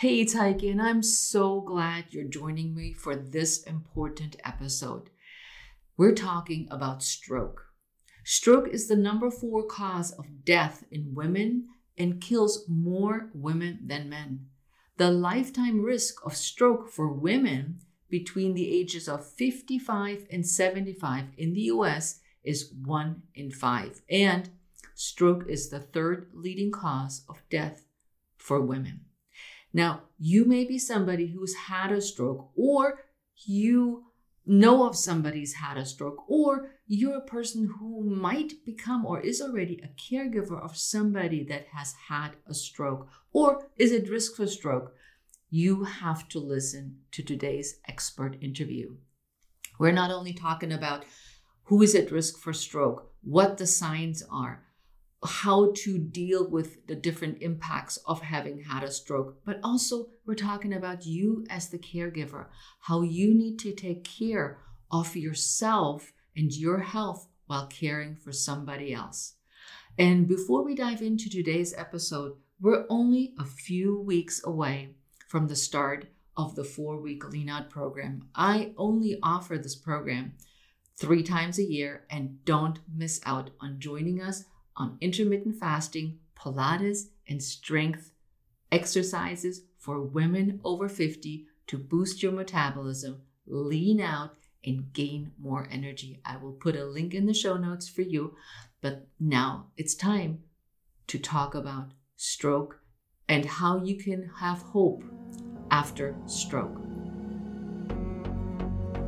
Hey, and I'm so glad you're joining me for this important episode. We're talking about stroke. Stroke is the number four cause of death in women and kills more women than men. The lifetime risk of stroke for women between the ages of 55 and 75 in the US is 1 in 5. And stroke is the third leading cause of death for women. Now, you may be somebody who's had a stroke, or you know of somebody who's had a stroke, or you're a person who might become or is already a caregiver of somebody that has had a stroke or is at risk for stroke. You have to listen to today's expert interview. We're not only talking about who is at risk for stroke, what the signs are, how to deal with the different impacts of having had a stroke, but also we're talking about you as the caregiver, how you need to take care of yourself and your health while caring for somebody else. And before we dive into today's episode, we're only a few weeks away from the start of the four week lean out program. I only offer this program three times a year, and don't miss out on joining us on intermittent fasting, Pilates, and strength exercises for women over 50 to boost your metabolism, lean out, and gain more energy. I will put a link in the show notes for you. But now it's time to talk about stroke and how you can have hope after stroke.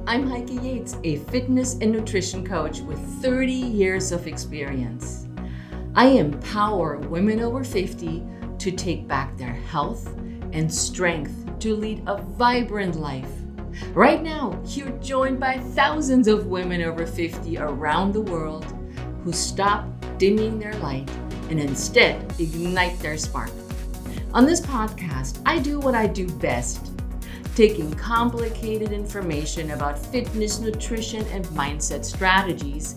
I'm Heike Yates, a fitness and nutrition coach with 30 years of experience. I empower women over 50 to take back their health and strength to lead a vibrant life. Right now, you're joined by thousands of women over 50 around the world who stop dimming their light and instead ignite their spark. On this podcast, I do what I do best taking complicated information about fitness, nutrition, and mindset strategies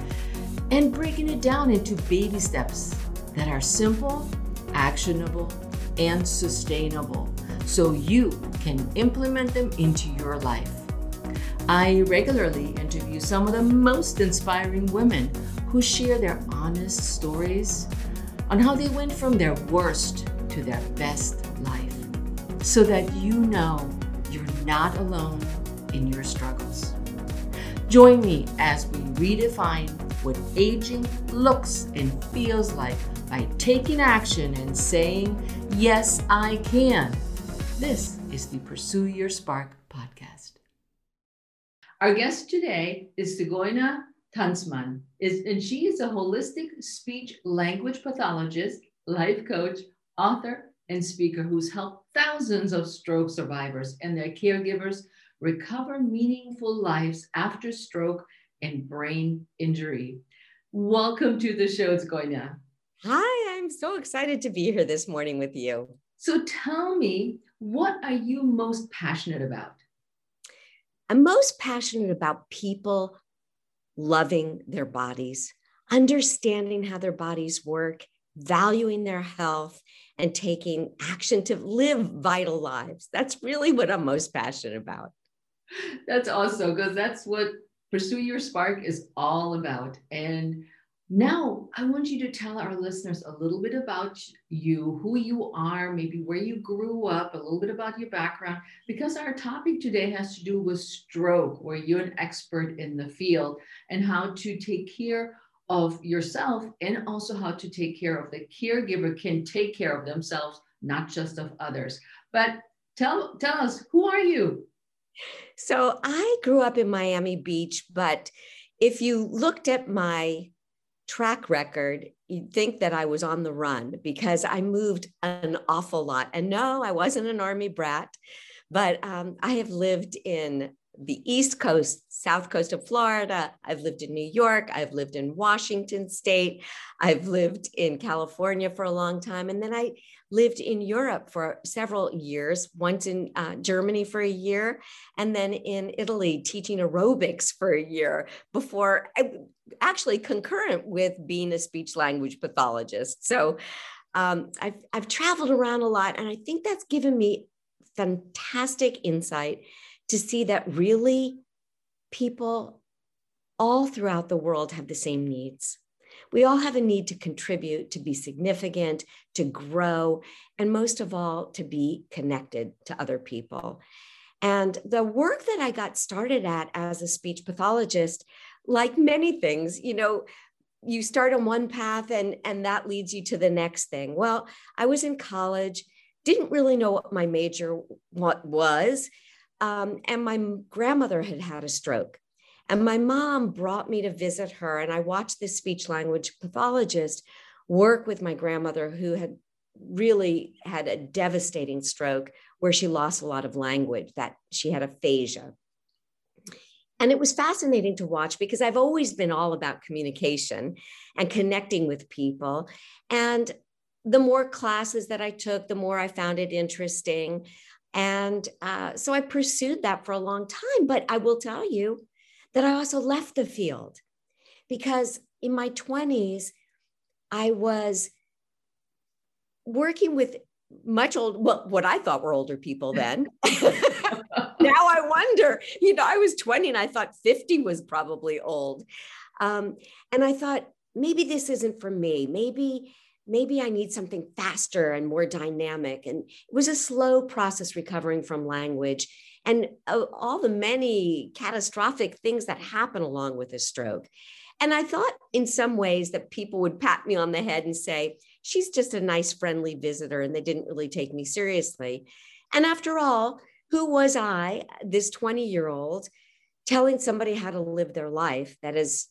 and breaking it down into baby steps that are simple, actionable, and sustainable so you can implement them into your life. I regularly interview some of the most inspiring women who share their honest stories on how they went from their worst to their best life so that you know you're not alone in your struggles. Join me as we redefine what aging looks and feels like by taking action and saying, Yes, I can. This is the Pursue Your Spark podcast. Our guest today is Sigoina Tanzmann, is, and she is a holistic speech language pathologist, life coach, author, and speaker who's helped thousands of stroke survivors and their caregivers recover meaningful lives after stroke and brain injury. Welcome to the show, Sigoina. Hi, I'm so excited to be here this morning with you. So tell me, what are you most passionate about? I'm most passionate about people loving their bodies, understanding how their bodies work, valuing their health, and taking action to live vital lives. That's really what I'm most passionate about. That's awesome because that's what Pursue Your Spark is all about. And now, I want you to tell our listeners a little bit about you, who you are, maybe where you grew up, a little bit about your background, because our topic today has to do with stroke, where you're an expert in the field, and how to take care of yourself and also how to take care of the caregiver can take care of themselves, not just of others. But tell tell us, who are you? So I grew up in Miami Beach, but if you looked at my track record, you'd think that I was on the run because I moved an awful lot. And no, I wasn't an army brat, but um, I have lived in the East Coast, South Coast of Florida. I've lived in New York. I've lived in Washington State. I've lived in California for a long time. And then I lived in Europe for several years, once in uh, Germany for a year, and then in Italy teaching aerobics for a year before actually concurrent with being a speech language pathologist. So um, I've, I've traveled around a lot, and I think that's given me fantastic insight to see that really people all throughout the world have the same needs. We all have a need to contribute, to be significant, to grow, and most of all, to be connected to other people. And the work that I got started at as a speech pathologist, like many things, you know, you start on one path and, and that leads you to the next thing. Well, I was in college, didn't really know what my major what was. Um, and my grandmother had had a stroke. And my mom brought me to visit her, and I watched this speech language pathologist work with my grandmother who had really had a devastating stroke where she lost a lot of language, that she had aphasia. And it was fascinating to watch because I've always been all about communication and connecting with people. And the more classes that I took, the more I found it interesting. And uh, so I pursued that for a long time. But I will tell you, that I also left the field because in my 20s, I was working with much old, well, what I thought were older people then. now I wonder, you know, I was 20 and I thought 50 was probably old. Um, and I thought, maybe this isn't for me. Maybe, maybe I need something faster and more dynamic. And it was a slow process recovering from language and uh, all the many catastrophic things that happen along with a stroke. And I thought in some ways that people would pat me on the head and say, she's just a nice, friendly visitor, and they didn't really take me seriously. And after all, who was I, this 20 year old, telling somebody how to live their life that has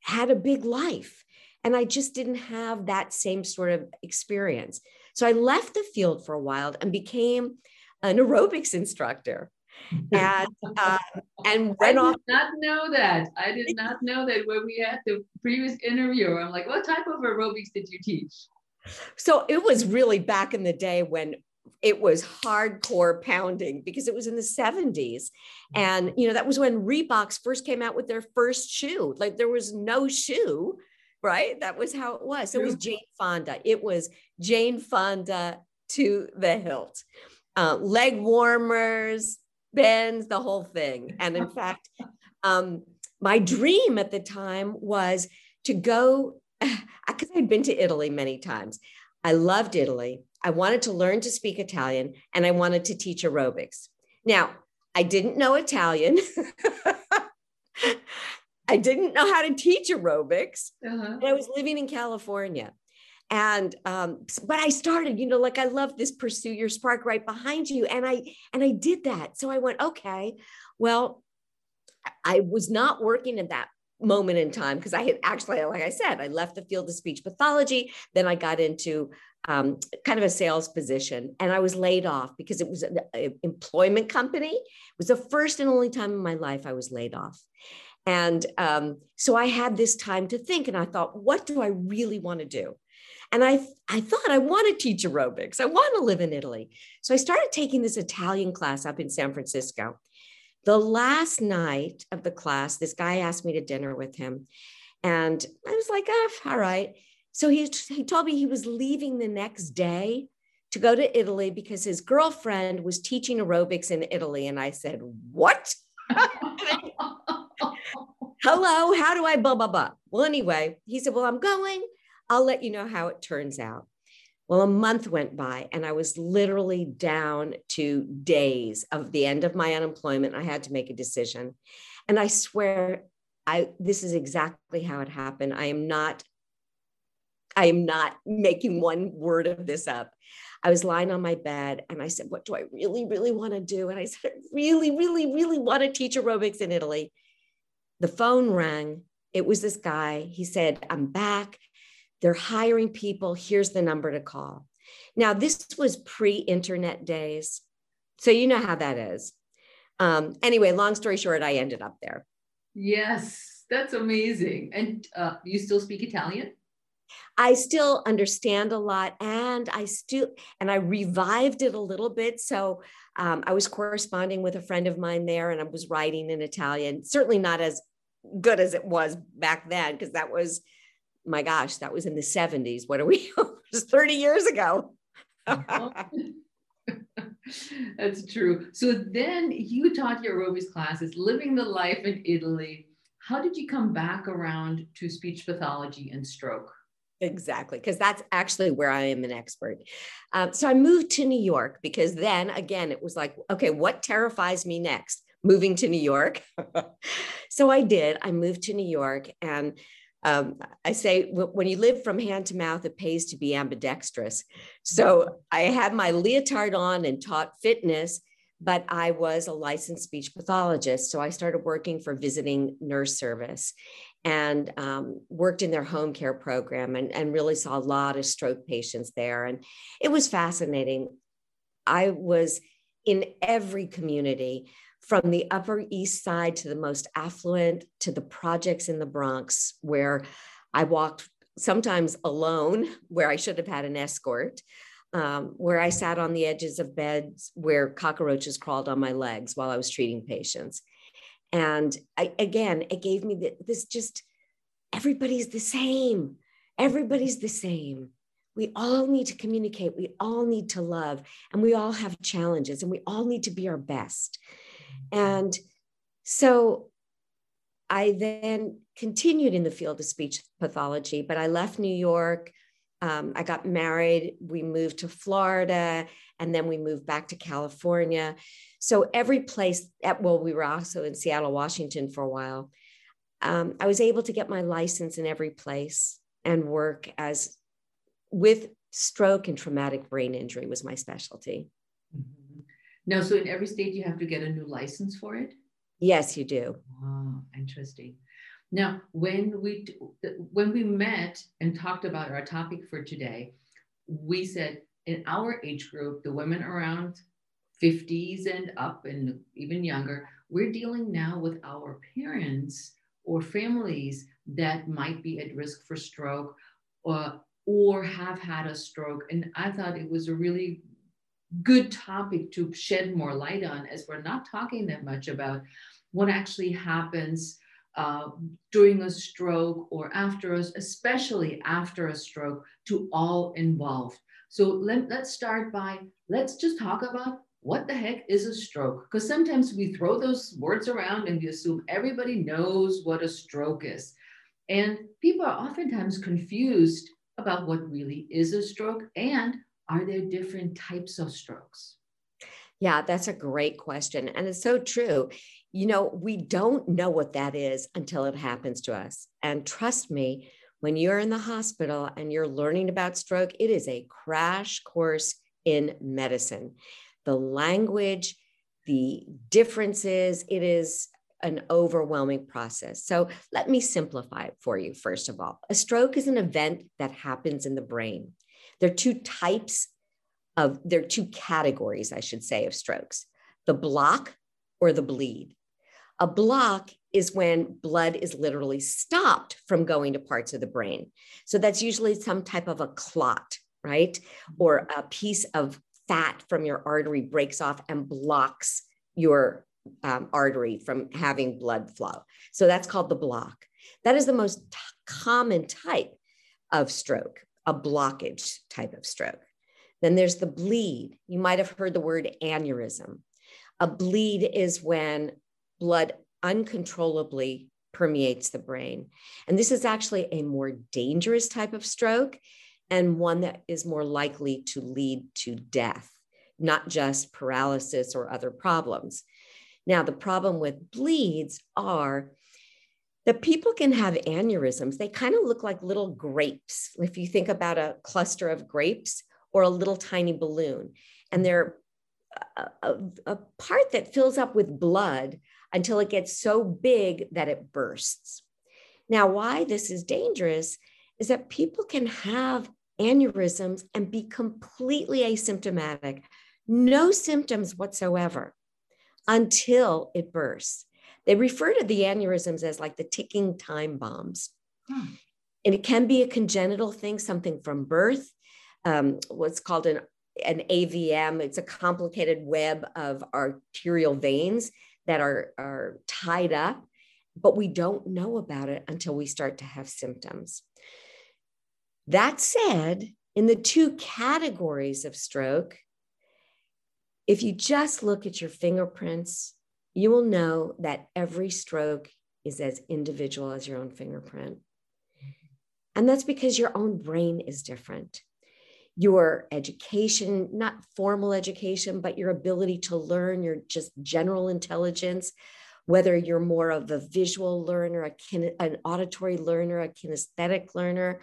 had a big life? And I just didn't have that same sort of experience. So I left the field for a while and became an aerobics instructor and uh, and went I off. did not know that. I did not know that when we had the previous interview. I'm like, what type of aerobics did you teach? So it was really back in the day when it was hardcore pounding because it was in the 70s and you know that was when Reeboks first came out with their first shoe like there was no shoe right that was how it was it was Jane Fonda it was Jane Fonda to the hilt uh, leg warmers, bends, the whole thing. And in fact, um, my dream at the time was to go, because I'd been to Italy many times. I loved Italy. I wanted to learn to speak Italian and I wanted to teach aerobics. Now, I didn't know Italian. I didn't know how to teach aerobics. Uh-huh. I was living in California and um, but i started you know like i love this pursue your spark right behind you. And i and i did that. So i went okay well i was not working at that moment in time because i had actually like i said i left the field of speech pathology. Then i got into um, kind of a sales position and i was laid off because it was an employment company. It was the first and only time in my life i was laid off. And um, so i had this time to think and i thought what do i really want to do and I, I thought I want to teach aerobics. I want to live in Italy. So I started taking this Italian class up in San Francisco. The last night of the class, this guy asked me to dinner with him. And I was like, oh, all right. So he, he told me he was leaving the next day to go to Italy because his girlfriend was teaching aerobics in Italy. And I said, What? Hello, how do I blah, blah, blah? Well, anyway, he said, Well, I'm going. I'll let you know how it turns out. Well, a month went by and I was literally down to days of the end of my unemployment. I had to make a decision. And I swear I this is exactly how it happened. I am not I am not making one word of this up. I was lying on my bed and I said, What do I really, really want to do? And I said, I really, really, really want to teach aerobics in Italy. The phone rang. It was this guy. He said, I'm back. They're hiring people. Here's the number to call. Now, this was pre internet days. So you know how that is. Um, anyway, long story short, I ended up there. Yes, that's amazing. And uh, you still speak Italian? I still understand a lot and I still, and I revived it a little bit. So um, I was corresponding with a friend of mine there and I was writing in Italian, certainly not as good as it was back then, because that was my gosh, that was in the 70s. What are we? it was 30 years ago. That's true. So then you taught your aerobics classes, living the life in Italy. How did you come back around to speech pathology and stroke? Exactly, because that's actually where I am an expert. Um, so I moved to New York because then again, it was like, okay, what terrifies me next? Moving to New York. so I did. I moved to New York and um, I say when you live from hand to mouth, it pays to be ambidextrous. So I had my leotard on and taught fitness, but I was a licensed speech pathologist. So I started working for visiting nurse service and um, worked in their home care program and, and really saw a lot of stroke patients there. And it was fascinating. I was in every community from the Upper East Side to the most affluent to the projects in the Bronx, where I walked sometimes alone, where I should have had an escort, um, where I sat on the edges of beds where cockroaches crawled on my legs while I was treating patients. And I, again, it gave me the, this just everybody's the same. Everybody's the same. We all need to communicate. We all need to love. And we all have challenges and we all need to be our best. And so I then continued in the field of speech pathology, but I left New York. Um, I got married. We moved to Florida, and then we moved back to California. So every place, at, well, we were also in Seattle, Washington for a while. Um, I was able to get my license in every place and work as with stroke and traumatic brain injury was my specialty. Mm-hmm. No, so in every state you have to get a new license for it? Yes, you do. Oh, interesting. Now, when we when we met and talked about our topic for today, we said in our age group, the women around 50s and up and even younger, we're dealing now with our parents or families that might be at risk for stroke or or have had a stroke. And I thought it was a really good topic to shed more light on as we're not talking that much about what actually happens uh, during a stroke or after us, especially after a stroke, to all involved. So let, let's start by let's just talk about what the heck is a stroke? Because sometimes we throw those words around and we assume everybody knows what a stroke is. And people are oftentimes confused about what really is a stroke and are there different types of strokes? Yeah, that's a great question. And it's so true. You know, we don't know what that is until it happens to us. And trust me, when you're in the hospital and you're learning about stroke, it is a crash course in medicine. The language, the differences, it is an overwhelming process. So let me simplify it for you, first of all. A stroke is an event that happens in the brain. There are two types of, there are two categories, I should say, of strokes the block or the bleed. A block is when blood is literally stopped from going to parts of the brain. So that's usually some type of a clot, right? Or a piece of fat from your artery breaks off and blocks your um, artery from having blood flow. So that's called the block. That is the most t- common type of stroke a blockage type of stroke. Then there's the bleed. You might have heard the word aneurysm. A bleed is when blood uncontrollably permeates the brain. And this is actually a more dangerous type of stroke and one that is more likely to lead to death, not just paralysis or other problems. Now, the problem with bleeds are the people can have aneurysms. They kind of look like little grapes. If you think about a cluster of grapes or a little tiny balloon, and mm. they're uh, a, a, a part that fills up with blood until it gets so big that it bursts. Now, why this is dangerous is that people can have aneurysms and be completely asymptomatic, no symptoms whatsoever until it bursts. They refer to the aneurysms as like the ticking time bombs. Hmm. And it can be a congenital thing, something from birth, um, what's called an, an AVM. It's a complicated web of arterial veins that are, are tied up, but we don't know about it until we start to have symptoms. That said, in the two categories of stroke, If you just look at your fingerprints, you will know that every stroke is as individual as your own fingerprint. And that's because your own brain is different. Your education, not formal education, but your ability to learn, your just general intelligence, whether you're more of a visual learner, a kin- an auditory learner, a kinesthetic learner,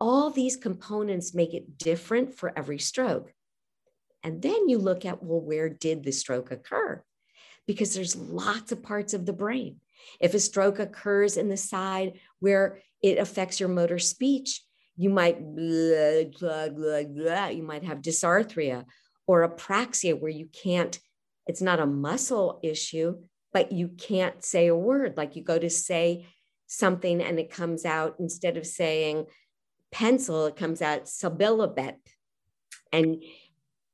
all these components make it different for every stroke. And then you look at, well, where did the stroke occur? Because there's lots of parts of the brain. If a stroke occurs in the side where it affects your motor speech, you might blah, blah, blah, blah, you might have dysarthria or apraxia where you can't, it's not a muscle issue, but you can't say a word. Like you go to say something and it comes out instead of saying pencil, it comes out sibilabet. And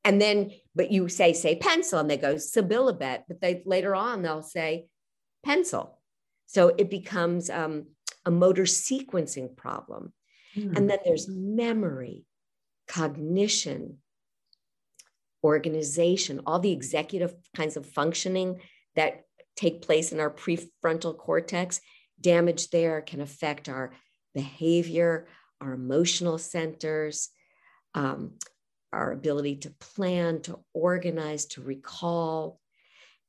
and then, but you say, say pencil, and they go sibilabet, but they later on they'll say pencil. So it becomes um, a motor sequencing problem. Mm. And then there's memory, cognition, organization, all the executive kinds of functioning that take place in our prefrontal cortex. Damage there can affect our behavior, our emotional centers, um, our ability to plan, to organize, to recall.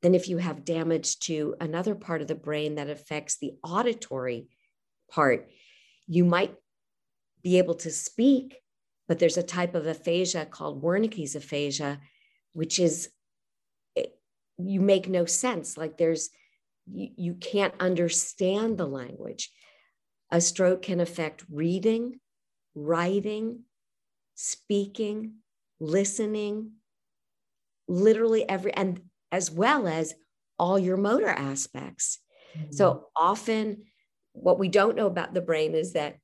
Then, if you have damage to another part of the brain that affects the auditory part, you might be able to speak, but there's a type of aphasia called Wernicke's aphasia, which is you make no sense. Like there's, you, you can't understand the language. A stroke can affect reading, writing, speaking, listening, literally every, and as well as all your motor aspects. Mm-hmm. So often, what we don't know about the brain is that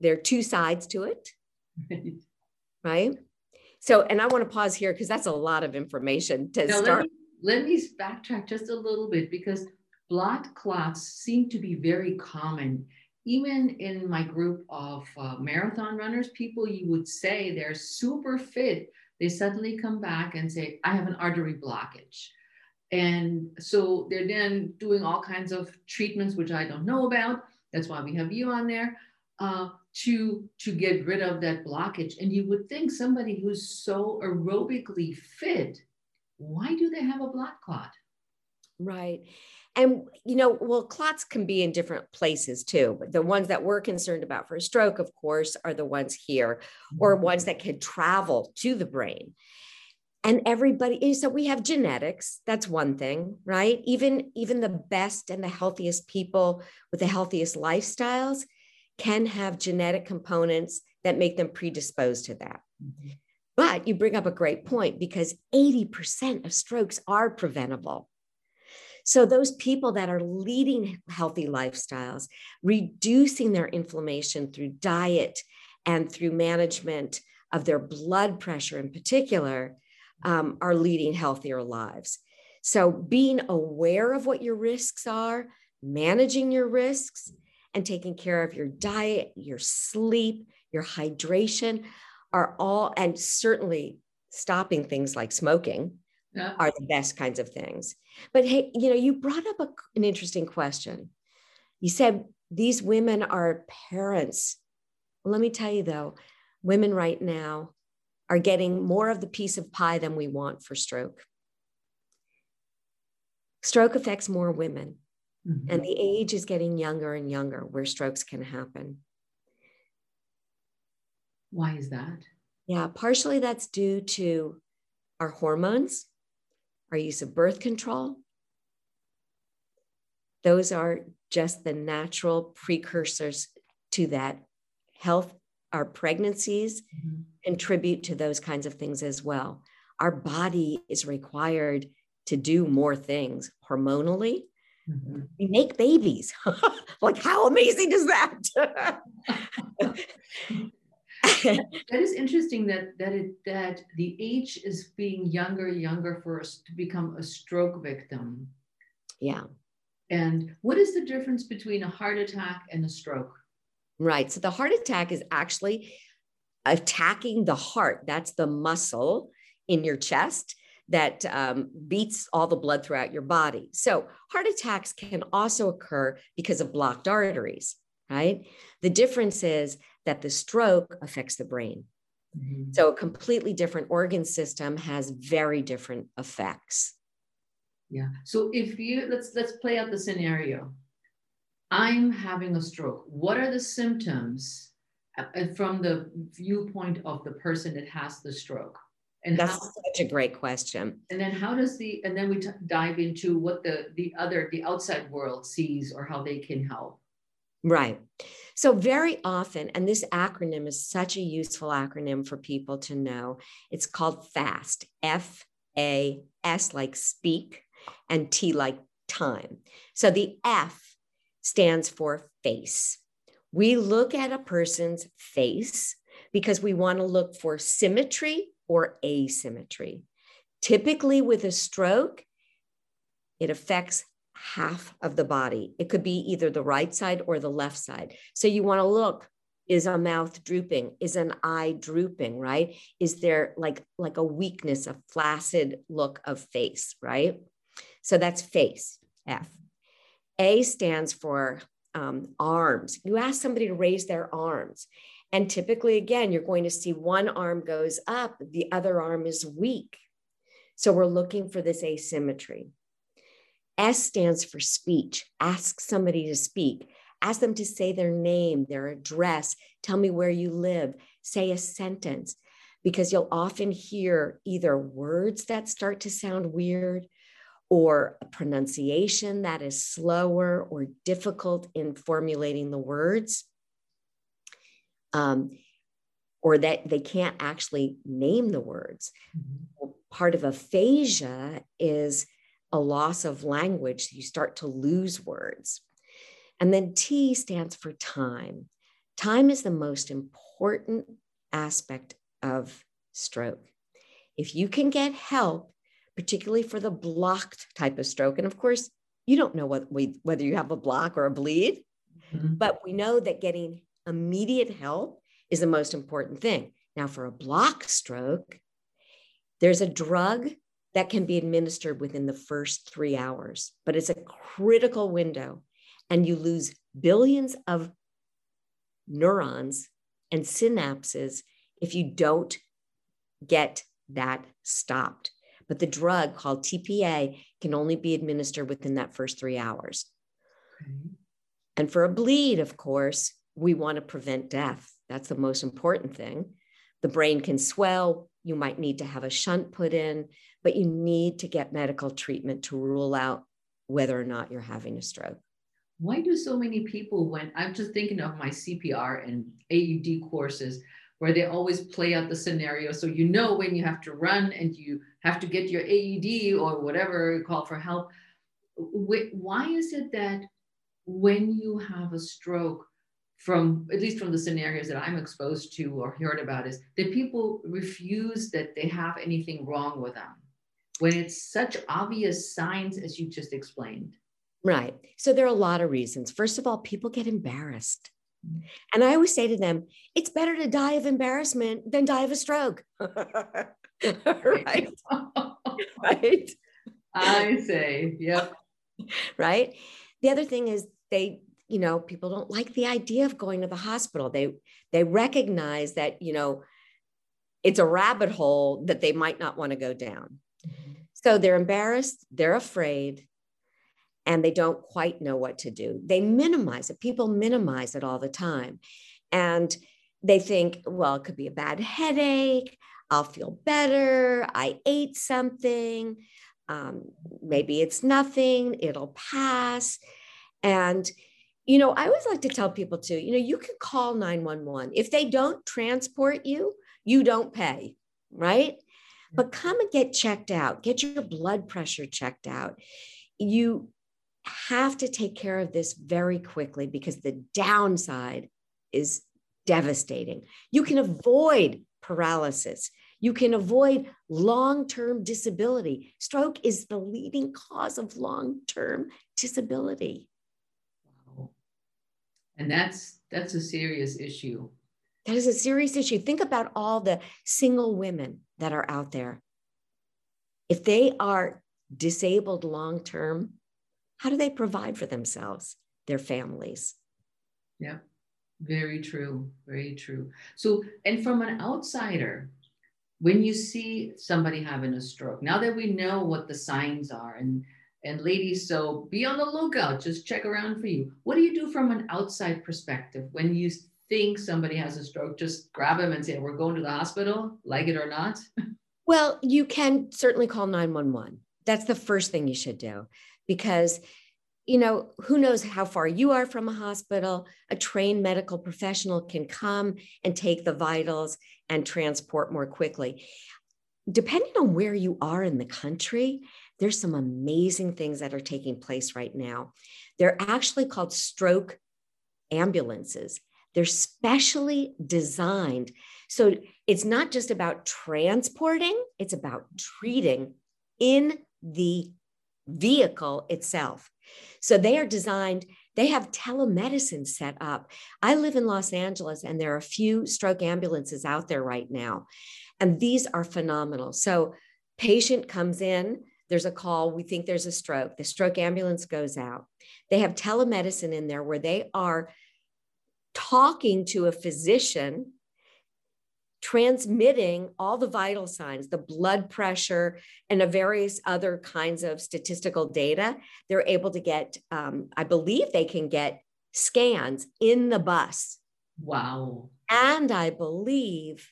there are two sides to it, right? So, and I want to pause here because that's a lot of information to now, start. Let me, let me backtrack just a little bit because blood clots seem to be very common even in my group of uh, marathon runners, people you would say they're super fit, they suddenly come back and say, I have an artery blockage. And so they're then doing all kinds of treatments, which I don't know about. That's why we have you on there. Uh, to to get rid of that blockage and you would think somebody who's so aerobically fit why do they have a blood clot right and, you know, well, clots can be in different places too. But the ones that we're concerned about for a stroke, of course, are the ones here or mm-hmm. ones that can travel to the brain. And everybody, so we have genetics. That's one thing, right? Even, even the best and the healthiest people with the healthiest lifestyles can have genetic components that make them predisposed to that. Mm-hmm. But you bring up a great point because 80% of strokes are preventable. So, those people that are leading healthy lifestyles, reducing their inflammation through diet and through management of their blood pressure in particular, um, are leading healthier lives. So, being aware of what your risks are, managing your risks, and taking care of your diet, your sleep, your hydration are all, and certainly stopping things like smoking yeah. are the best kinds of things. But hey, you know, you brought up a, an interesting question. You said these women are parents. Well, let me tell you though, women right now are getting more of the piece of pie than we want for stroke. Stroke affects more women, mm-hmm. and the age is getting younger and younger where strokes can happen. Why is that? Yeah, partially that's due to our hormones our use of birth control. Those are just the natural precursors to that. Health, our pregnancies mm-hmm. contribute to those kinds of things as well. Our body is required to do more things hormonally. Mm-hmm. We make babies. like, how amazing is that? that is interesting that that it that the age is being younger younger for us to become a stroke victim. Yeah. And what is the difference between a heart attack and a stroke? Right. So the heart attack is actually attacking the heart. That's the muscle in your chest that um, beats all the blood throughout your body. So, heart attacks can also occur because of blocked arteries, right? The difference is that the stroke affects the brain. Mm-hmm. So, a completely different organ system has very different effects. Yeah. So, if you let's let's play out the scenario. I'm having a stroke. What are the symptoms uh, from the viewpoint of the person that has the stroke? And that's how, such a great question. And then how does the and then we t- dive into what the the other the outside world sees or how they can help. Right. So very often, and this acronym is such a useful acronym for people to know. It's called FAST. F A S like speak, and T like time. So the F stands for face. We look at a person's face because we want to look for symmetry or asymmetry. Typically, with a stroke, it affects half of the body. It could be either the right side or the left side. So you want to look is a mouth drooping is an eye drooping right is there like like a weakness a flaccid look of face right so that's face f a stands for um, arms you ask somebody to raise their arms and typically, again, you're going to see one arm goes up, the other arm is weak. So we're looking for this asymmetry. S stands for speech. Ask somebody to speak. Ask them to say their name, their address, tell me where you live, say a sentence, because you'll often hear either words that start to sound weird or a pronunciation that is slower or difficult in formulating the words um, or that they can't actually name the words. Mm-hmm. Part of aphasia is a loss of language. You start to lose words. And then T stands for time. Time is the most important aspect of stroke. If you can get help, particularly for the blocked type of stroke, and of course, you don't know what we, whether you have a block or a bleed, mm-hmm. but we know that getting immediate help is the most important thing. Now, for a block stroke, there's a drug that can be administered within the first three hours, but it's a critical window, and you lose billions of neurons and synapses if you don't get that stopped. But the drug called TPA can only be administered within that first three hours. Okay. And for a bleed, of course, we want to prevent death. That's the most important thing. The brain can swell. You might need to have a shunt put in, but you need to get medical treatment to rule out whether or not you're having a stroke. Why do so many people, when I'm just thinking of my CPR and AED courses, where they always play out the scenario. So you know when you have to run and you have to get your AED or whatever, call for help. Why is it that when you have a stroke, from at least from the scenarios that I'm exposed to or heard about is that people refuse that they have anything wrong with them when it's such obvious signs as you just explained. Right. So there are a lot of reasons. First of all, people get embarrassed. And I always say to them, it's better to die of embarrassment than die of a stroke. right. right. I say, yep. Right. The other thing is they you know people don't like the idea of going to the hospital. They they recognize that you know it's a rabbit hole that they might not want to go down. Mm-hmm. so they're embarrassed they're afraid and they don't quite know what to do. They minimize it. People minimize it all the time. And they think well it could be a bad headache i'll feel better i ate something um, maybe it's nothing it'll pass. And you know, I always like to tell people too, you know, you can call 911. If they don't transport you, you don't pay, right? But mm-hmm. come and get checked out, get your blood pressure checked out. You have to take care of this very quickly because the downside is devastating. You can avoid paralysis. You can avoid long term disability. Stroke is the leading cause of long term disability and that's that's a serious issue that is a serious issue think about all the single women that are out there if they are disabled long term, how do they provide for themselves, their families? Yeah, very true. Very true. So, and from an outsider, when you see somebody having a stroke, now that we know what the signs are, and and ladies, so be on the lookout, just check around for you. What do you do from an outside perspective when you think somebody has a stroke? Just grab them and say, We're going to the hospital, like it or not? Well, you can certainly call 911. That's the first thing you should do because you know, who knows how far you are from a hospital. A trained medical professional can come and take the vitals and transport more quickly. Depending on where you are in the country, there's some amazing things that are taking place right now. They're actually called stroke ambulances. They're specially designed. So it's not just about transporting, it's about treating in the vehicle itself. So they are designed, they have telemedicine set up. I live in Los Angeles and there are a few stroke ambulances out there right now. And these are phenomenal. So patient comes in, there's a call, we think there's a stroke. The stroke ambulance goes out. They have telemedicine in there where they are talking to a physician transmitting all the vital signs, the blood pressure, and the various other kinds of statistical data. They're able to get, um, I believe they can get scans in the bus. Wow. And I believe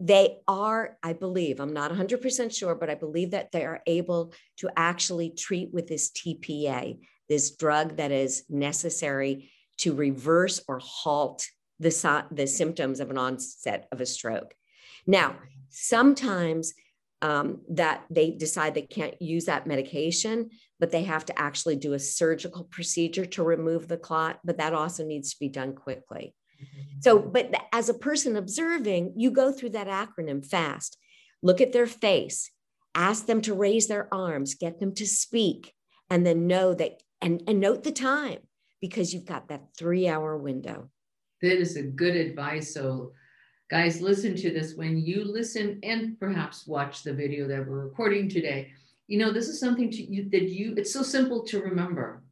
they are, I believe, I'm not 100% sure, but I believe that they are able to actually treat with this TPA, this drug that is necessary to reverse or halt the, the symptoms of an onset of a stroke. Now, sometimes um, that they decide they can't use that medication, but they have to actually do a surgical procedure to remove the clot, but that also needs to be done quickly. So, but as a person observing, you go through that acronym fast. Look at their face, ask them to raise their arms, get them to speak, and then know that, and, and note the time because you've got that three hour window. That is a good advice. So, guys, listen to this when you listen and perhaps watch the video that we're recording today. You know, this is something to you that you, it's so simple to remember,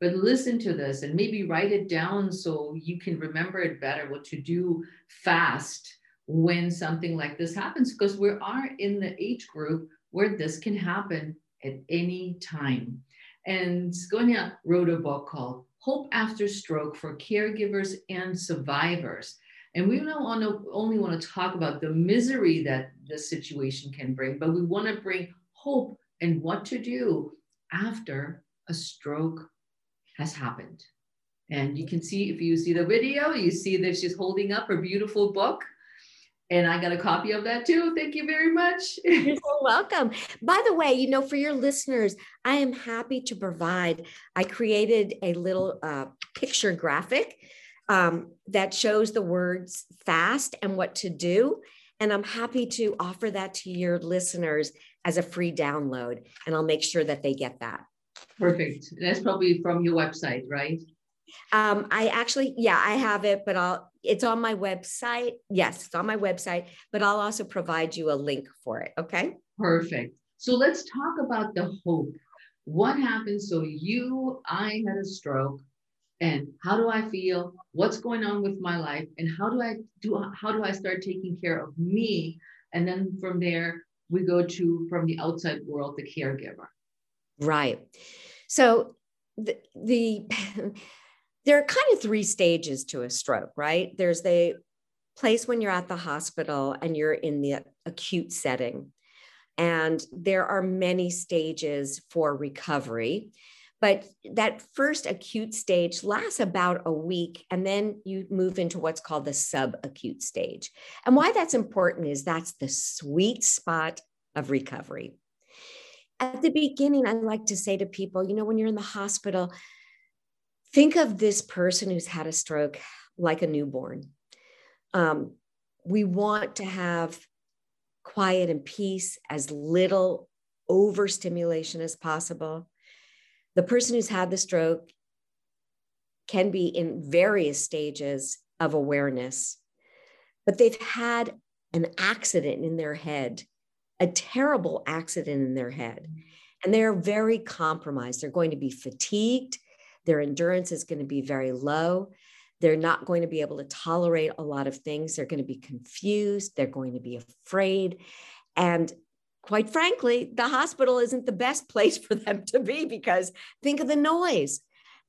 but listen to this and maybe write it down so you can remember it better, what to do fast when something like this happens, because we are in the age group where this can happen at any time. And Skonia wrote a book called Hope After Stroke for Caregivers and Survivors. And we don't want to only want to talk about the misery that this situation can bring, but we want to bring hope and what to do after a stroke has happened. And you can see, if you see the video, you see that she's holding up her beautiful book. And I got a copy of that too. Thank you very much. You're so welcome. By the way, you know, for your listeners, I am happy to provide. I created a little uh, picture graphic um, that shows the words fast and what to do. And I'm happy to offer that to your listeners as a free download. And I'll make sure that they get that. Perfect. That's probably from your website, right? Um, I actually, yeah, I have it, but I'll, it's on my website. Yes, it's on my website, but I'll also provide you a link for it. Okay. Perfect. So let's talk about the hope. What happened? So you, I had a stroke and how do I feel? What's going on with my life? And how do I do, how do I start taking care of me? And then from there, we go to from the outside world, the caregiver. Right. So the, the there are kind of three stages to a stroke, right? There's the place when you're at the hospital and you're in the acute setting. And there are many stages for recovery. But that first acute stage lasts about a week, and then you move into what's called the subacute stage. And why that's important is that's the sweet spot of recovery. At the beginning, I like to say to people, you know, when you're in the hospital, think of this person who's had a stroke like a newborn. Um, we want to have quiet and peace, as little overstimulation as possible. The person who's had the stroke can be in various stages of awareness, but they've had an accident in their head a terrible accident in their head and they're very compromised. They're going to be fatigued. Their endurance is going to be very low. They're not going to be able to tolerate a lot of things. They're going to be confused. They're going to be afraid. And quite frankly, the hospital isn't the best place for them to be because think of the noise.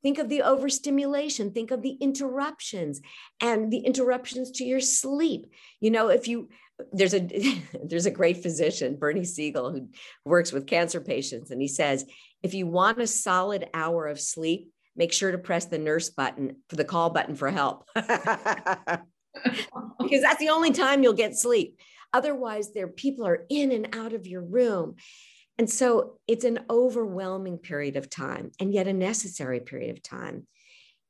Think of the overstimulation. Think of the interruptions and the interruptions to your sleep. You know, if you there's a there's a great physician, Bernie Siegel, who works with cancer patients, and he says, if you want a solid hour of sleep, make sure to press the nurse button for the call button for help. because that's the only time you'll get sleep. Otherwise, there people are in and out of your room. And so it's an overwhelming period of time and yet a necessary period of time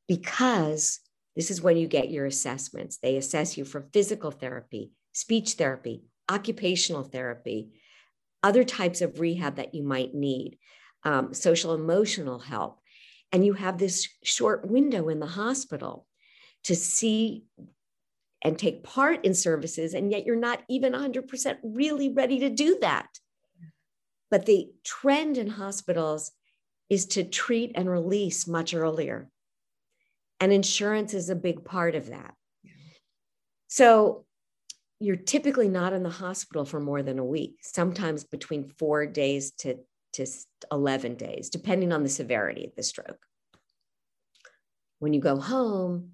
because this is when you get your assessments. They assess you for physical therapy, speech therapy, occupational therapy, other types of rehab that you might need, um, social emotional help. And you have this short window in the hospital to see and take part in services, and yet you're not even 100% really ready to do that. But the trend in hospitals is to treat and release much earlier. And insurance is a big part of that. So you're typically not in the hospital for more than a week, sometimes between four days to, to 11 days, depending on the severity of the stroke. When you go home,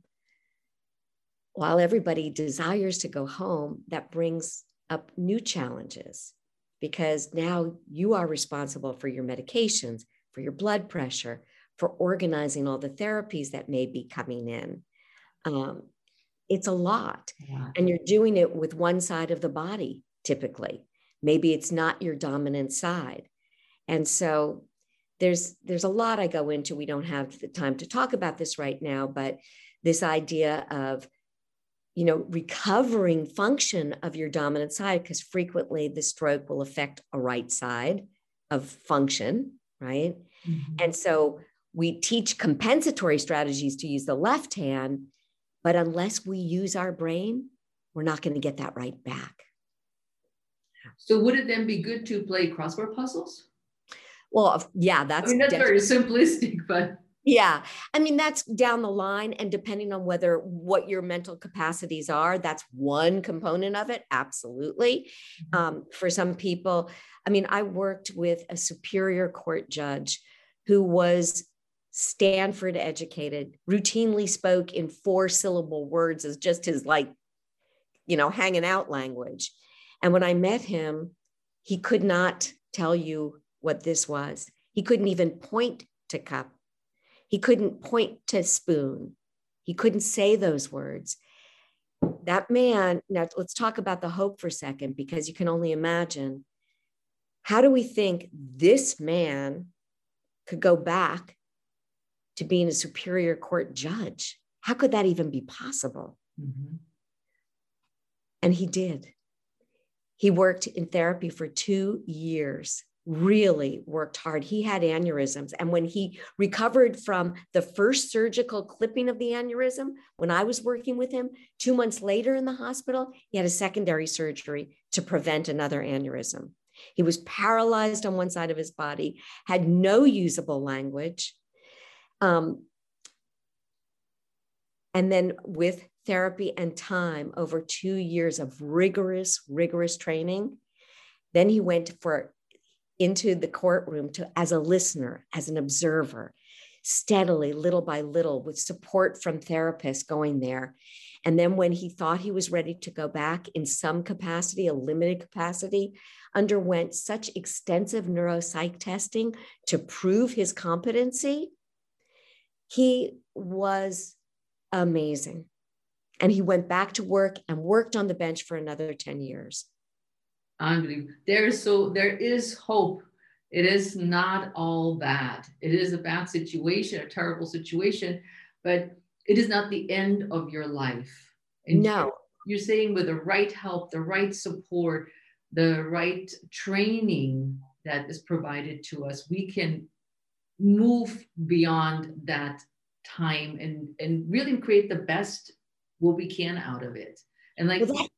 while everybody desires to go home, that brings up new challenges because now you are responsible for your medications, for your blood pressure, for organizing all the therapies that may be coming in. Um, it's a lot. Yeah. And you're doing it with one side of the body typically. Maybe it's not your dominant side. And so there's there's a lot I go into. We don't have the time to talk about this right now, but this idea of you know recovering function of your dominant side because frequently the stroke will affect a right side of function, right? Mm-hmm. And so we teach compensatory strategies to use the left hand but unless we use our brain, we're not going to get that right back. So would it then be good to play crossword puzzles? Well, yeah, that's I mean that's very simplistic, but yeah. I mean, that's down the line. And depending on whether what your mental capacities are, that's one component of it. Absolutely. Mm-hmm. Um, for some people, I mean, I worked with a superior court judge who was Stanford educated, routinely spoke in four syllable words as just his like, you know, hanging out language. And when I met him, he could not tell you what this was. He couldn't even point to cup. He couldn't point to spoon. He couldn't say those words. That man, now let's talk about the hope for a second, because you can only imagine. How do we think this man could go back to being a superior court judge. How could that even be possible? Mm-hmm. And he did. He worked in therapy for two years, really worked hard. He had aneurysms. And when he recovered from the first surgical clipping of the aneurysm, when I was working with him, two months later in the hospital, he had a secondary surgery to prevent another aneurysm. He was paralyzed on one side of his body, had no usable language, um, and then with therapy and time over two years of rigorous, rigorous training, then he went for into the courtroom to as a listener, as an observer, steadily, little by little, with support from therapists going there. And then when he thought he was ready to go back in some capacity, a limited capacity, underwent such extensive neuropsych testing to prove his competency he was amazing. And he went back to work and worked on the bench for another 10 years. Unbelievable. There is so there is hope. It is not all bad. It is a bad situation, a terrible situation, but it is not the end of your life. And no. You're, you're saying with the right help, the right support, the right training that is provided to us, we can move beyond that time and and really create the best what we can out of it and like well, that,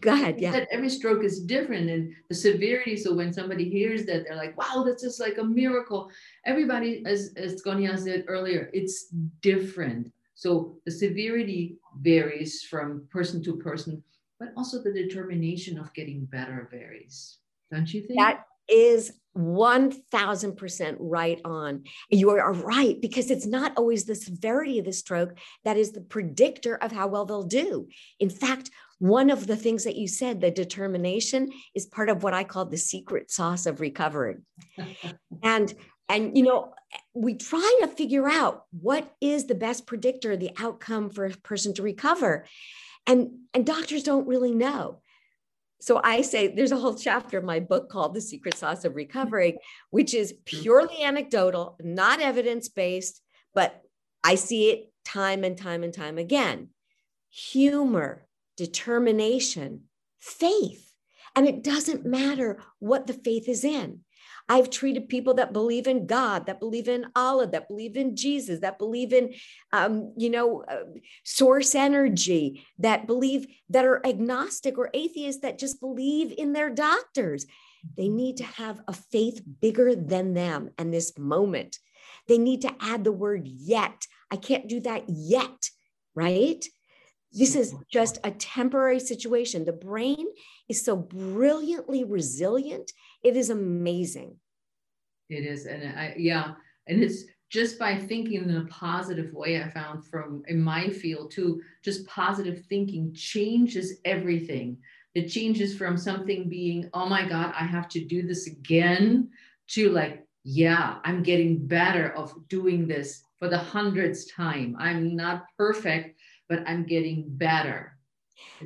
go ahead. Yeah. Every stroke is different and the severity. So when somebody hears that, they're like, wow, that's just like a miracle. Everybody, as, as Gonia said earlier, it's different. So the severity varies from person to person, but also the determination of getting better varies. Don't you think? That is 1000% right on. You are right, because it's not always the severity of the stroke that is the predictor of how well they'll do. In fact, one of the things that you said, the determination, is part of what I call the secret sauce of recovery. and and you know, we try to figure out what is the best predictor, the outcome for a person to recover. And, and doctors don't really know. So I say there's a whole chapter of my book called The Secret Sauce of Recovery, mm-hmm. which is mm-hmm. purely anecdotal, not evidence based, but I see it time and time and time again. Humor, determination, faith. And it doesn't matter what the faith is in. I've treated people that believe in God, that believe in Allah, that believe in Jesus, that believe in, um, you know, uh, source energy, that believe that are agnostic or atheists that just believe in their doctors. They need to have a faith bigger than them and this moment. They need to add the word yet. I can't do that yet, right? This is just a temporary situation. The brain is so brilliantly resilient. It is amazing. It is. And I, yeah. And it's just by thinking in a positive way, I found from in my field too, just positive thinking changes everything. It changes from something being, oh my God, I have to do this again to like, yeah, I'm getting better of doing this for the hundredth time. I'm not perfect, but I'm getting better.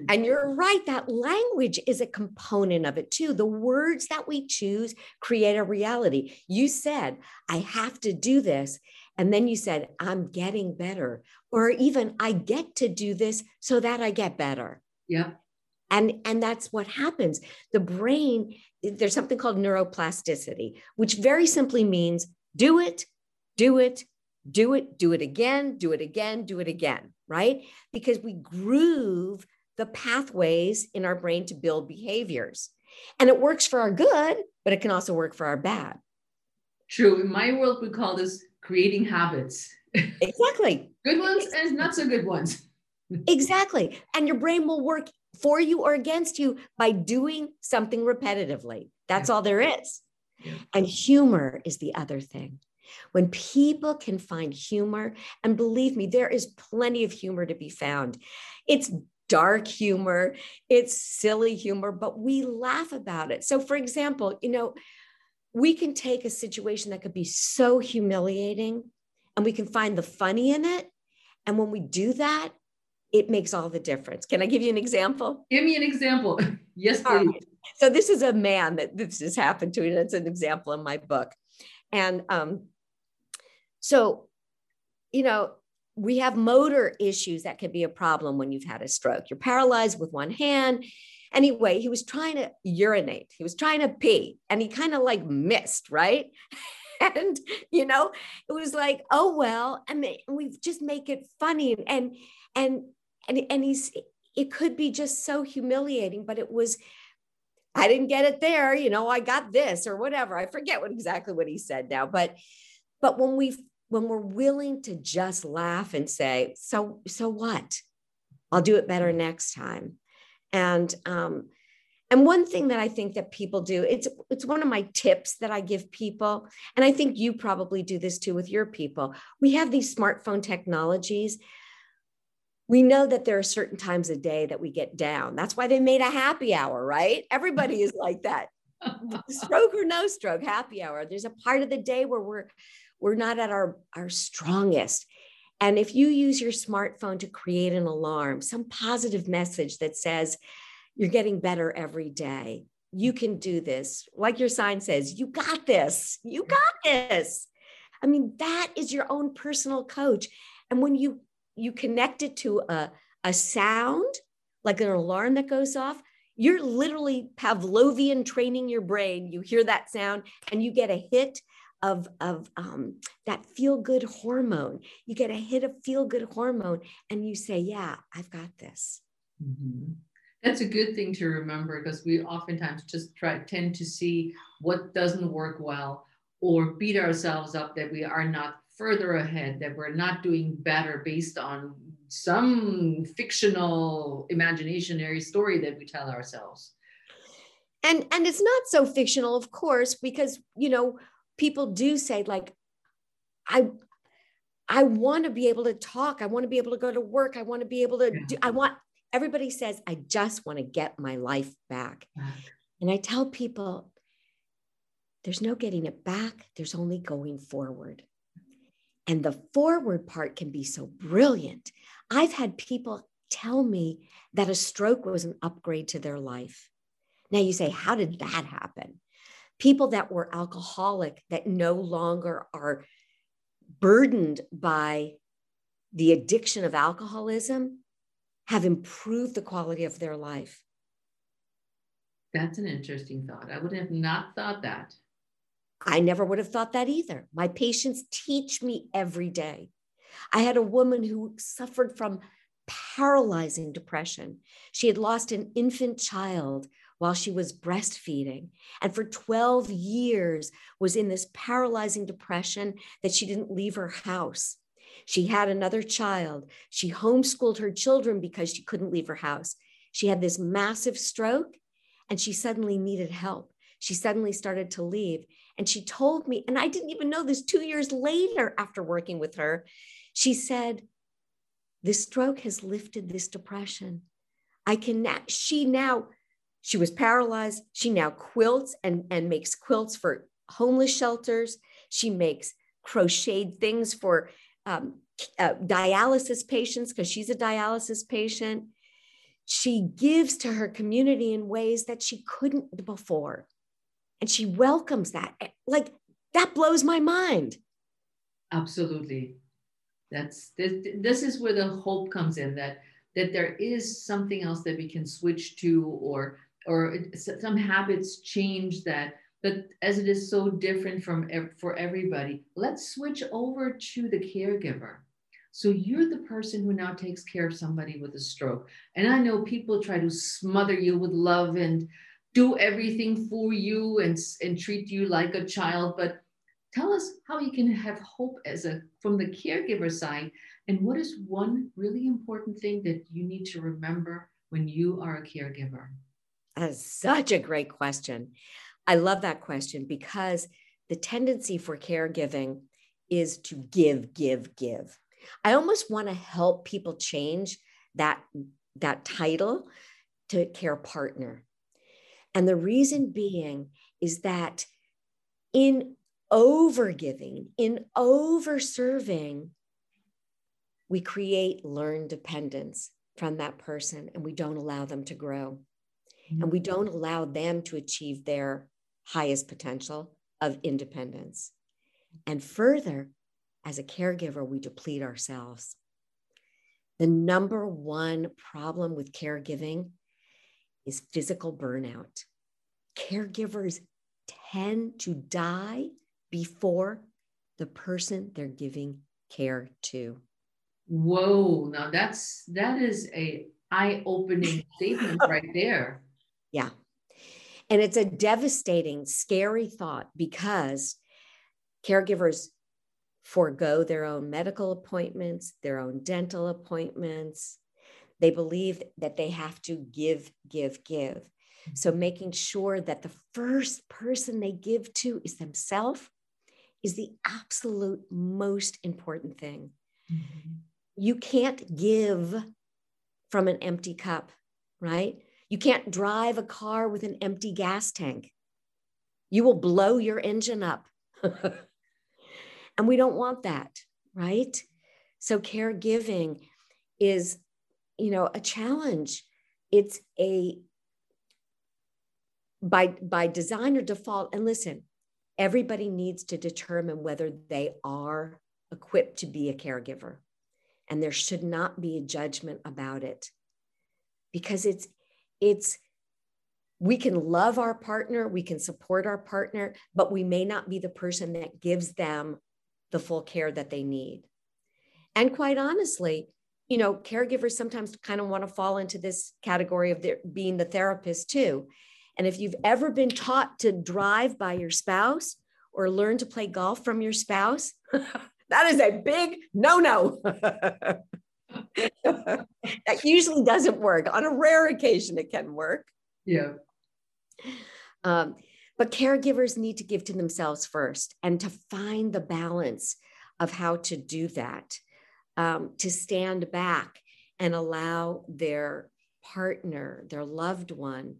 And you're right, that language is a component of it too. The words that we choose create a reality. You said, I have to do this. And then you said, I'm getting better. Or even, I get to do this so that I get better. Yeah. And, and that's what happens. The brain, there's something called neuroplasticity, which very simply means do it, do it, do it, do it again, do it again, do it again, right? Because we groove the pathways in our brain to build behaviors. And it works for our good, but it can also work for our bad. True. In my world, we call this creating habits. Exactly. good ones and not so good ones. exactly. And your brain will work for you or against you by doing something repetitively. That's yeah. all there is. Yeah. And humor is the other thing. When people can find humor, and believe me, there is plenty of humor to be found. It's dark humor, it's silly humor, but we laugh about it. So, for example, you know, we can take a situation that could be so humiliating and we can find the funny in it. And when we do that, it makes all the difference. Can I give you an example? Give me an example. yes, please. Right. So this is a man that this has happened to, and it's an example in my book. And um, so, you know, we have motor issues that can be a problem when you've had a stroke. You're paralyzed with one hand. Anyway, he was trying to urinate, he was trying to pee, and he kind of like missed, right? and you know, it was like, oh well, I mean, we just make it funny and and and and he's it could be just so humiliating, but it was I didn't get it there, you know, I got this or whatever. I forget what exactly what he said now, but but when we when we're willing to just laugh and say, so, so what? I'll do it better next time. And, um, and one thing that I think that people do, it's it's one of my tips that I give people, and I think you probably do this too with your people. We have these smartphone technologies. We know that there are certain times a day that we get down. That's why they made a happy hour, right? Everybody is like that. stroke or no stroke, happy hour. There's a part of the day where we're we're not at our, our strongest. And if you use your smartphone to create an alarm, some positive message that says, you're getting better every day, you can do this. Like your sign says, you got this, you got this. I mean, that is your own personal coach. And when you you connect it to a, a sound, like an alarm that goes off, you're literally Pavlovian training your brain. You hear that sound and you get a hit of, of um, that feel good hormone. You get a hit of feel good hormone and you say, Yeah, I've got this. Mm-hmm. That's a good thing to remember because we oftentimes just try tend to see what doesn't work well or beat ourselves up that we are not further ahead, that we're not doing better based on some fictional imaginationary story that we tell ourselves. And and it's not so fictional, of course, because you know, people do say, like, I I want to be able to talk. I want to be able to go to work. I want to be able to do, I want everybody says, I just want to get my life back. And I tell people, there's no getting it back, there's only going forward. And the forward part can be so brilliant. I've had people tell me that a stroke was an upgrade to their life. Now you say, how did that happen? People that were alcoholic that no longer are burdened by the addiction of alcoholism have improved the quality of their life. That's an interesting thought. I would have not thought that. I never would have thought that either. My patients teach me every day. I had a woman who suffered from paralyzing depression. She had lost an infant child while she was breastfeeding and for 12 years was in this paralyzing depression that she didn't leave her house. She had another child. She homeschooled her children because she couldn't leave her house. She had this massive stroke and she suddenly needed help. She suddenly started to leave. And she told me, and I didn't even know this two years later after working with her, she said, This stroke has lifted this depression. I can now, she now she was paralyzed. She now quilts and, and makes quilts for homeless shelters. She makes crocheted things for um, uh, dialysis patients because she's a dialysis patient. She gives to her community in ways that she couldn't before. And she welcomes that. Like, that blows my mind. Absolutely. That's this, this is where the hope comes in that that there is something else that we can switch to or or some habits change that but as it is so different from for everybody let's switch over to the caregiver. So you're the person who now takes care of somebody with a stroke. And i know people try to smother you with love and do everything for you and, and treat you like a child but tell us how you can have hope as a from the caregiver side and what is one really important thing that you need to remember when you are a caregiver that's such a great question. I love that question because the tendency for caregiving is to give, give, give. I almost want to help people change that, that title to care partner. And the reason being is that in overgiving, in over serving, we create learned dependence from that person and we don't allow them to grow and we mm-hmm. don't allow them to achieve their highest potential of independence. And further, as a caregiver, we deplete ourselves. The number one problem with caregiving is physical burnout. Caregivers tend to die before the person they're giving care to. Whoa, now that's that is a eye-opening statement right there. Yeah. And it's a devastating, scary thought because caregivers forego their own medical appointments, their own dental appointments. They believe that they have to give, give, give. So making sure that the first person they give to is themselves is the absolute most important thing. Mm-hmm. You can't give from an empty cup, right? You can't drive a car with an empty gas tank. You will blow your engine up. and we don't want that, right? So caregiving is, you know, a challenge. It's a by by design or default and listen, everybody needs to determine whether they are equipped to be a caregiver. And there should not be a judgment about it because it's it's we can love our partner, we can support our partner, but we may not be the person that gives them the full care that they need. And quite honestly, you know, caregivers sometimes kind of want to fall into this category of their, being the therapist too. And if you've ever been taught to drive by your spouse or learn to play golf from your spouse, that is a big no no. that usually doesn't work. On a rare occasion, it can work. Yeah. Um, but caregivers need to give to themselves first and to find the balance of how to do that, um, to stand back and allow their partner, their loved one,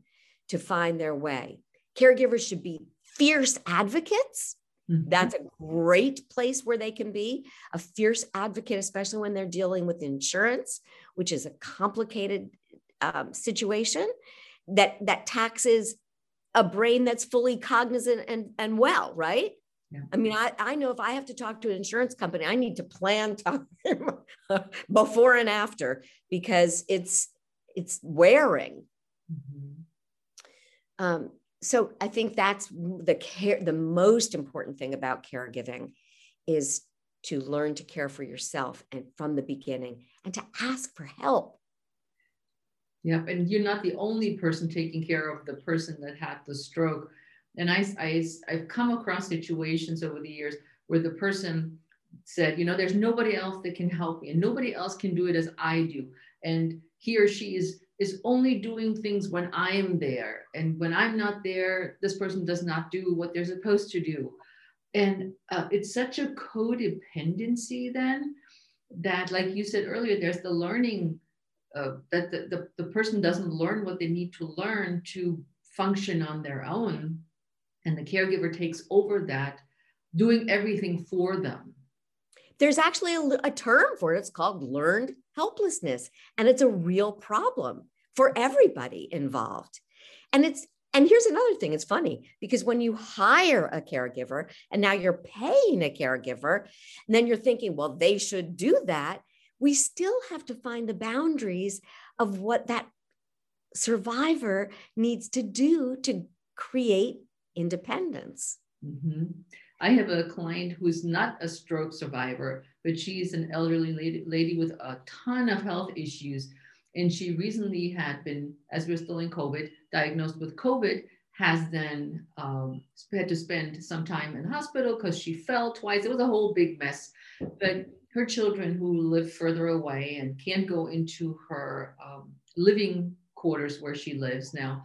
to find their way. Caregivers should be fierce advocates. Mm-hmm. That's a great place where they can be a fierce advocate, especially when they're dealing with insurance, which is a complicated um, situation that that taxes a brain that's fully cognizant and, and well, right? Yeah. I mean, I, I know if I have to talk to an insurance company, I need to plan time before and after because it's it's wearing. Mm-hmm. Um, so I think that's the care. The most important thing about caregiving is to learn to care for yourself and from the beginning, and to ask for help. Yep, and you're not the only person taking care of the person that had the stroke and I, I, I've come across situations over the years where the person said, you know, there's nobody else that can help me and nobody else can do it as I do. And he or she is is only doing things when I am there. And when I'm not there, this person does not do what they're supposed to do. And uh, it's such a codependency then that, like you said earlier, there's the learning uh, that the, the, the person doesn't learn what they need to learn to function on their own and the caregiver takes over that, doing everything for them. There's actually a, a term for it. It's called learned helplessness, and it's a real problem for everybody involved. And it's and here's another thing it's funny because when you hire a caregiver and now you're paying a caregiver, and then you're thinking, well, they should do that. We still have to find the boundaries of what that survivor needs to do to create independence. Mm-hmm. I have a client who's not a stroke survivor, but she's an elderly lady, lady with a ton of health issues. And she recently had been, as we're still in COVID, diagnosed with COVID, has then um, had to spend some time in hospital because she fell twice. It was a whole big mess. But her children who live further away and can't go into her um, living quarters where she lives now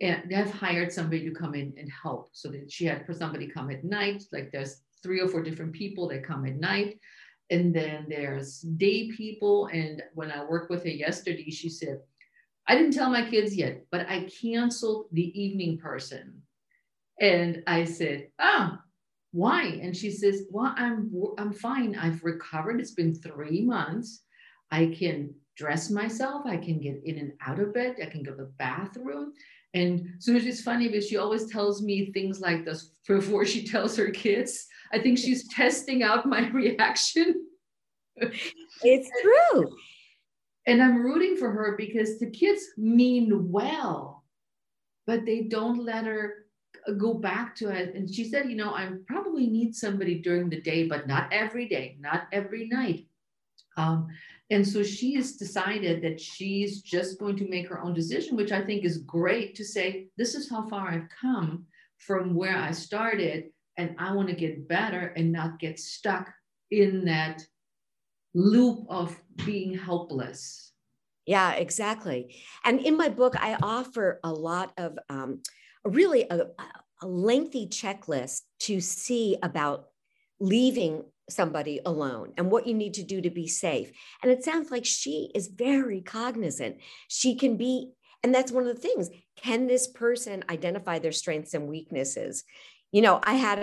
and they've hired somebody to come in and help. So that she had for somebody come at night, like there's three or four different people that come at night. And then there's day people. And when I worked with her yesterday, she said, I didn't tell my kids yet, but I canceled the evening person. And I said, Oh, why? And she says, Well, I'm I'm fine. I've recovered. It's been three months. I can dress myself. I can get in and out of bed. I can go to the bathroom. And so it's funny because she always tells me things like this before she tells her kids. I think she's testing out my reaction. It's true. And I'm rooting for her because the kids mean well, but they don't let her go back to it. And she said, you know, I probably need somebody during the day, but not every day, not every night. Um, and so she has decided that she's just going to make her own decision, which I think is great to say, this is how far I've come from where I started, and I want to get better and not get stuck in that loop of being helpless. Yeah, exactly. And in my book, I offer a lot of um, really a, a lengthy checklist to see about leaving somebody alone and what you need to do to be safe. And it sounds like she is very cognizant. She can be, and that's one of the things can this person identify their strengths and weaknesses? You know, I had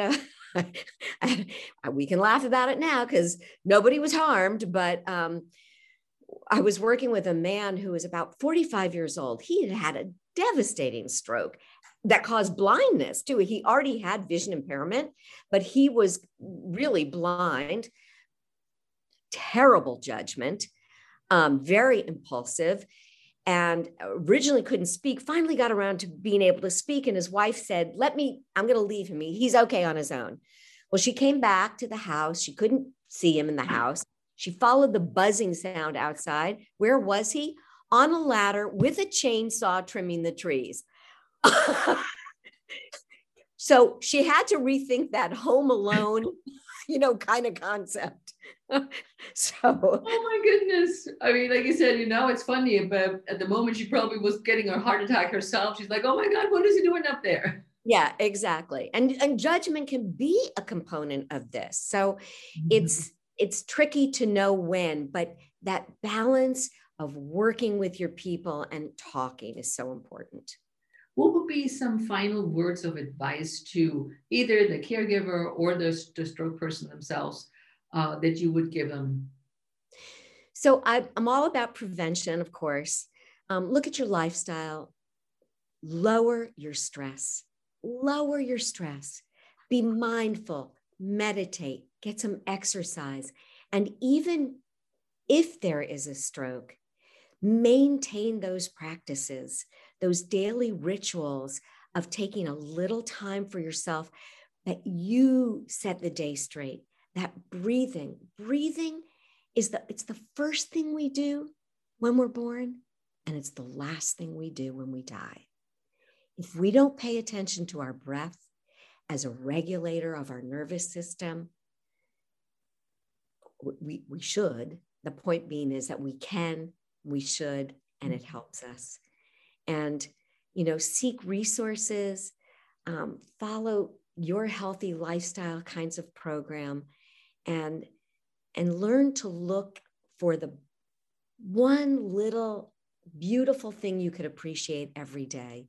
a, we can laugh about it now because nobody was harmed, but um, I was working with a man who was about 45 years old. He had had a devastating stroke that caused blindness too. He already had vision impairment, but he was really blind, terrible judgment, um, very impulsive, and originally couldn't speak. Finally got around to being able to speak. And his wife said, Let me, I'm going to leave him. He's okay on his own. Well, she came back to the house. She couldn't see him in the house. She followed the buzzing sound outside. Where was he? On a ladder with a chainsaw trimming the trees. so she had to rethink that home alone, you know, kind of concept. so oh my goodness. I mean like you said you know it's funny but at the moment she probably was getting a heart attack herself. She's like oh my god what is he doing up there? Yeah exactly. And and judgment can be a component of this. So mm-hmm. it's it's tricky to know when but that balance of working with your people and talking is so important what would be some final words of advice to either the caregiver or the, the stroke person themselves uh, that you would give them? So I, am all about prevention, of course. Um, look at your lifestyle, lower your stress, lower your stress, be mindful, meditate, get some exercise. And even if there is a stroke, maintain those practices, those daily rituals of taking a little time for yourself that you set the day straight that breathing breathing is the it's the first thing we do when we're born and it's the last thing we do when we die. If we don't pay attention to our breath as a regulator of our nervous system we, we should. The point being is that we can we should and it mm-hmm. helps us and you know seek resources um, follow your healthy lifestyle kinds of program and and learn to look for the one little beautiful thing you could appreciate every day.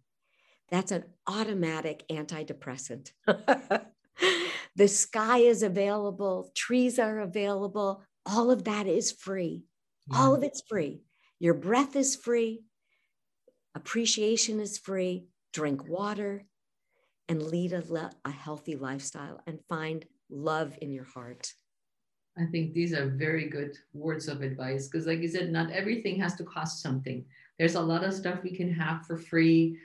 That's an automatic antidepressant. The sky is available trees are available all of that is free. Yeah. all of it's free. Your breath is free appreciation is free drink water and lead a, a healthy lifestyle and find love in your heart I think these are very good words of advice because, like you said, not everything has to cost something. There's a lot of stuff we can have for free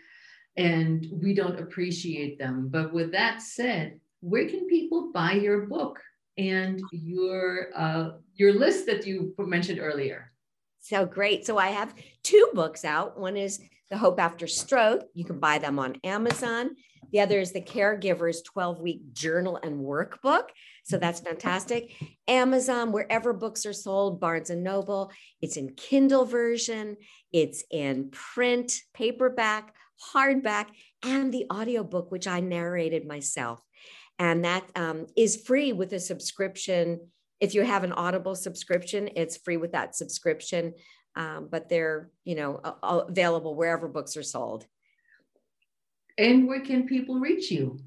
and we don't appreciate them. But with that said, where can people buy your book and your uh, your list that you mentioned earlier? So great. So I have two books out. One is The Hope After Stroke. You can buy them on Amazon. The other is the Caregiver's 12 week journal and workbook. So that's fantastic. Amazon, wherever books are sold, Barnes and Noble, it's in Kindle version, it's in print, paperback, hardback, and the audiobook, which I narrated myself. And that um, is free with a subscription. If you have an Audible subscription, it's free with that subscription. Um, but they're, you know, available wherever books are sold. And where can people reach you?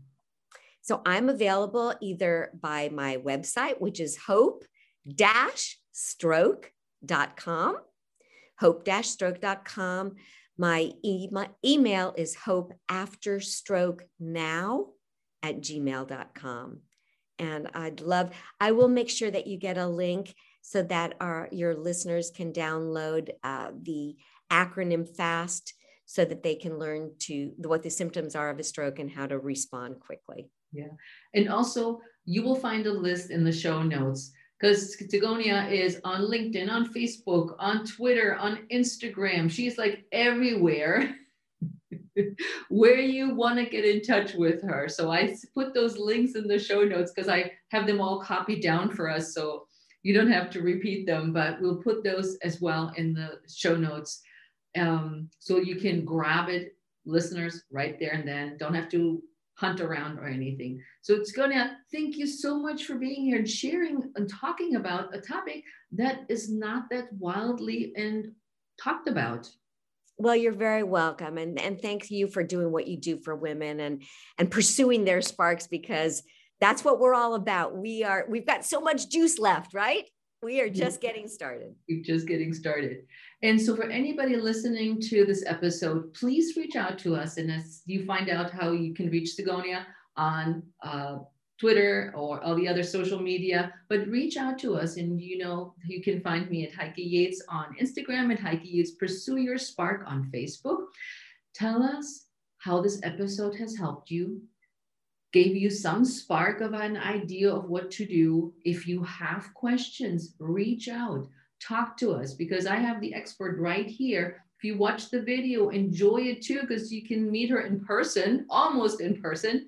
So I'm available either by my website, which is hope stroke.com, hope stroke.com. My, e- my email is hope after stroke now at gmail.com. And I'd love, I will make sure that you get a link so that our, your listeners can download uh, the acronym FAST so that they can learn to what the symptoms are of a stroke and how to respond quickly. Yeah. And also, you will find a list in the show notes because Tigonia is on LinkedIn, on Facebook, on Twitter, on Instagram. She's like everywhere where you want to get in touch with her. So I put those links in the show notes because I have them all copied down for us. So you don't have to repeat them, but we'll put those as well in the show notes. Um, so you can grab it, listeners, right there and then. Don't have to hunt around or anything. So it's gonna thank you so much for being here and sharing and talking about a topic that is not that wildly and talked about. Well, you're very welcome. And, and thank you for doing what you do for women and, and pursuing their sparks because that's what we're all about. We are, we've got so much juice left, right? We are just getting started. We're just getting started. And so, for anybody listening to this episode, please reach out to us. And as you find out how you can reach Sigonia on uh, Twitter or all the other social media, but reach out to us. And you know, you can find me at Heike Yates on Instagram at Heike Yates Pursue Your Spark on Facebook. Tell us how this episode has helped you gave you some spark of an idea of what to do. If you have questions, reach out, talk to us because I have the expert right here. If you watch the video, enjoy it too because you can meet her in person, almost in person,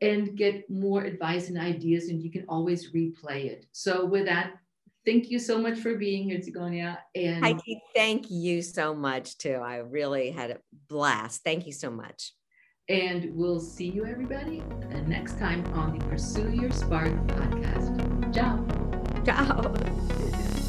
and get more advice and ideas, and you can always replay it. So, with that, thank you so much for being here, Zigonia. And Heidi, thank you so much too. I really had a blast. Thank you so much. And we'll see you, everybody, next time on the Pursue Your Spark podcast. Ciao. Ciao.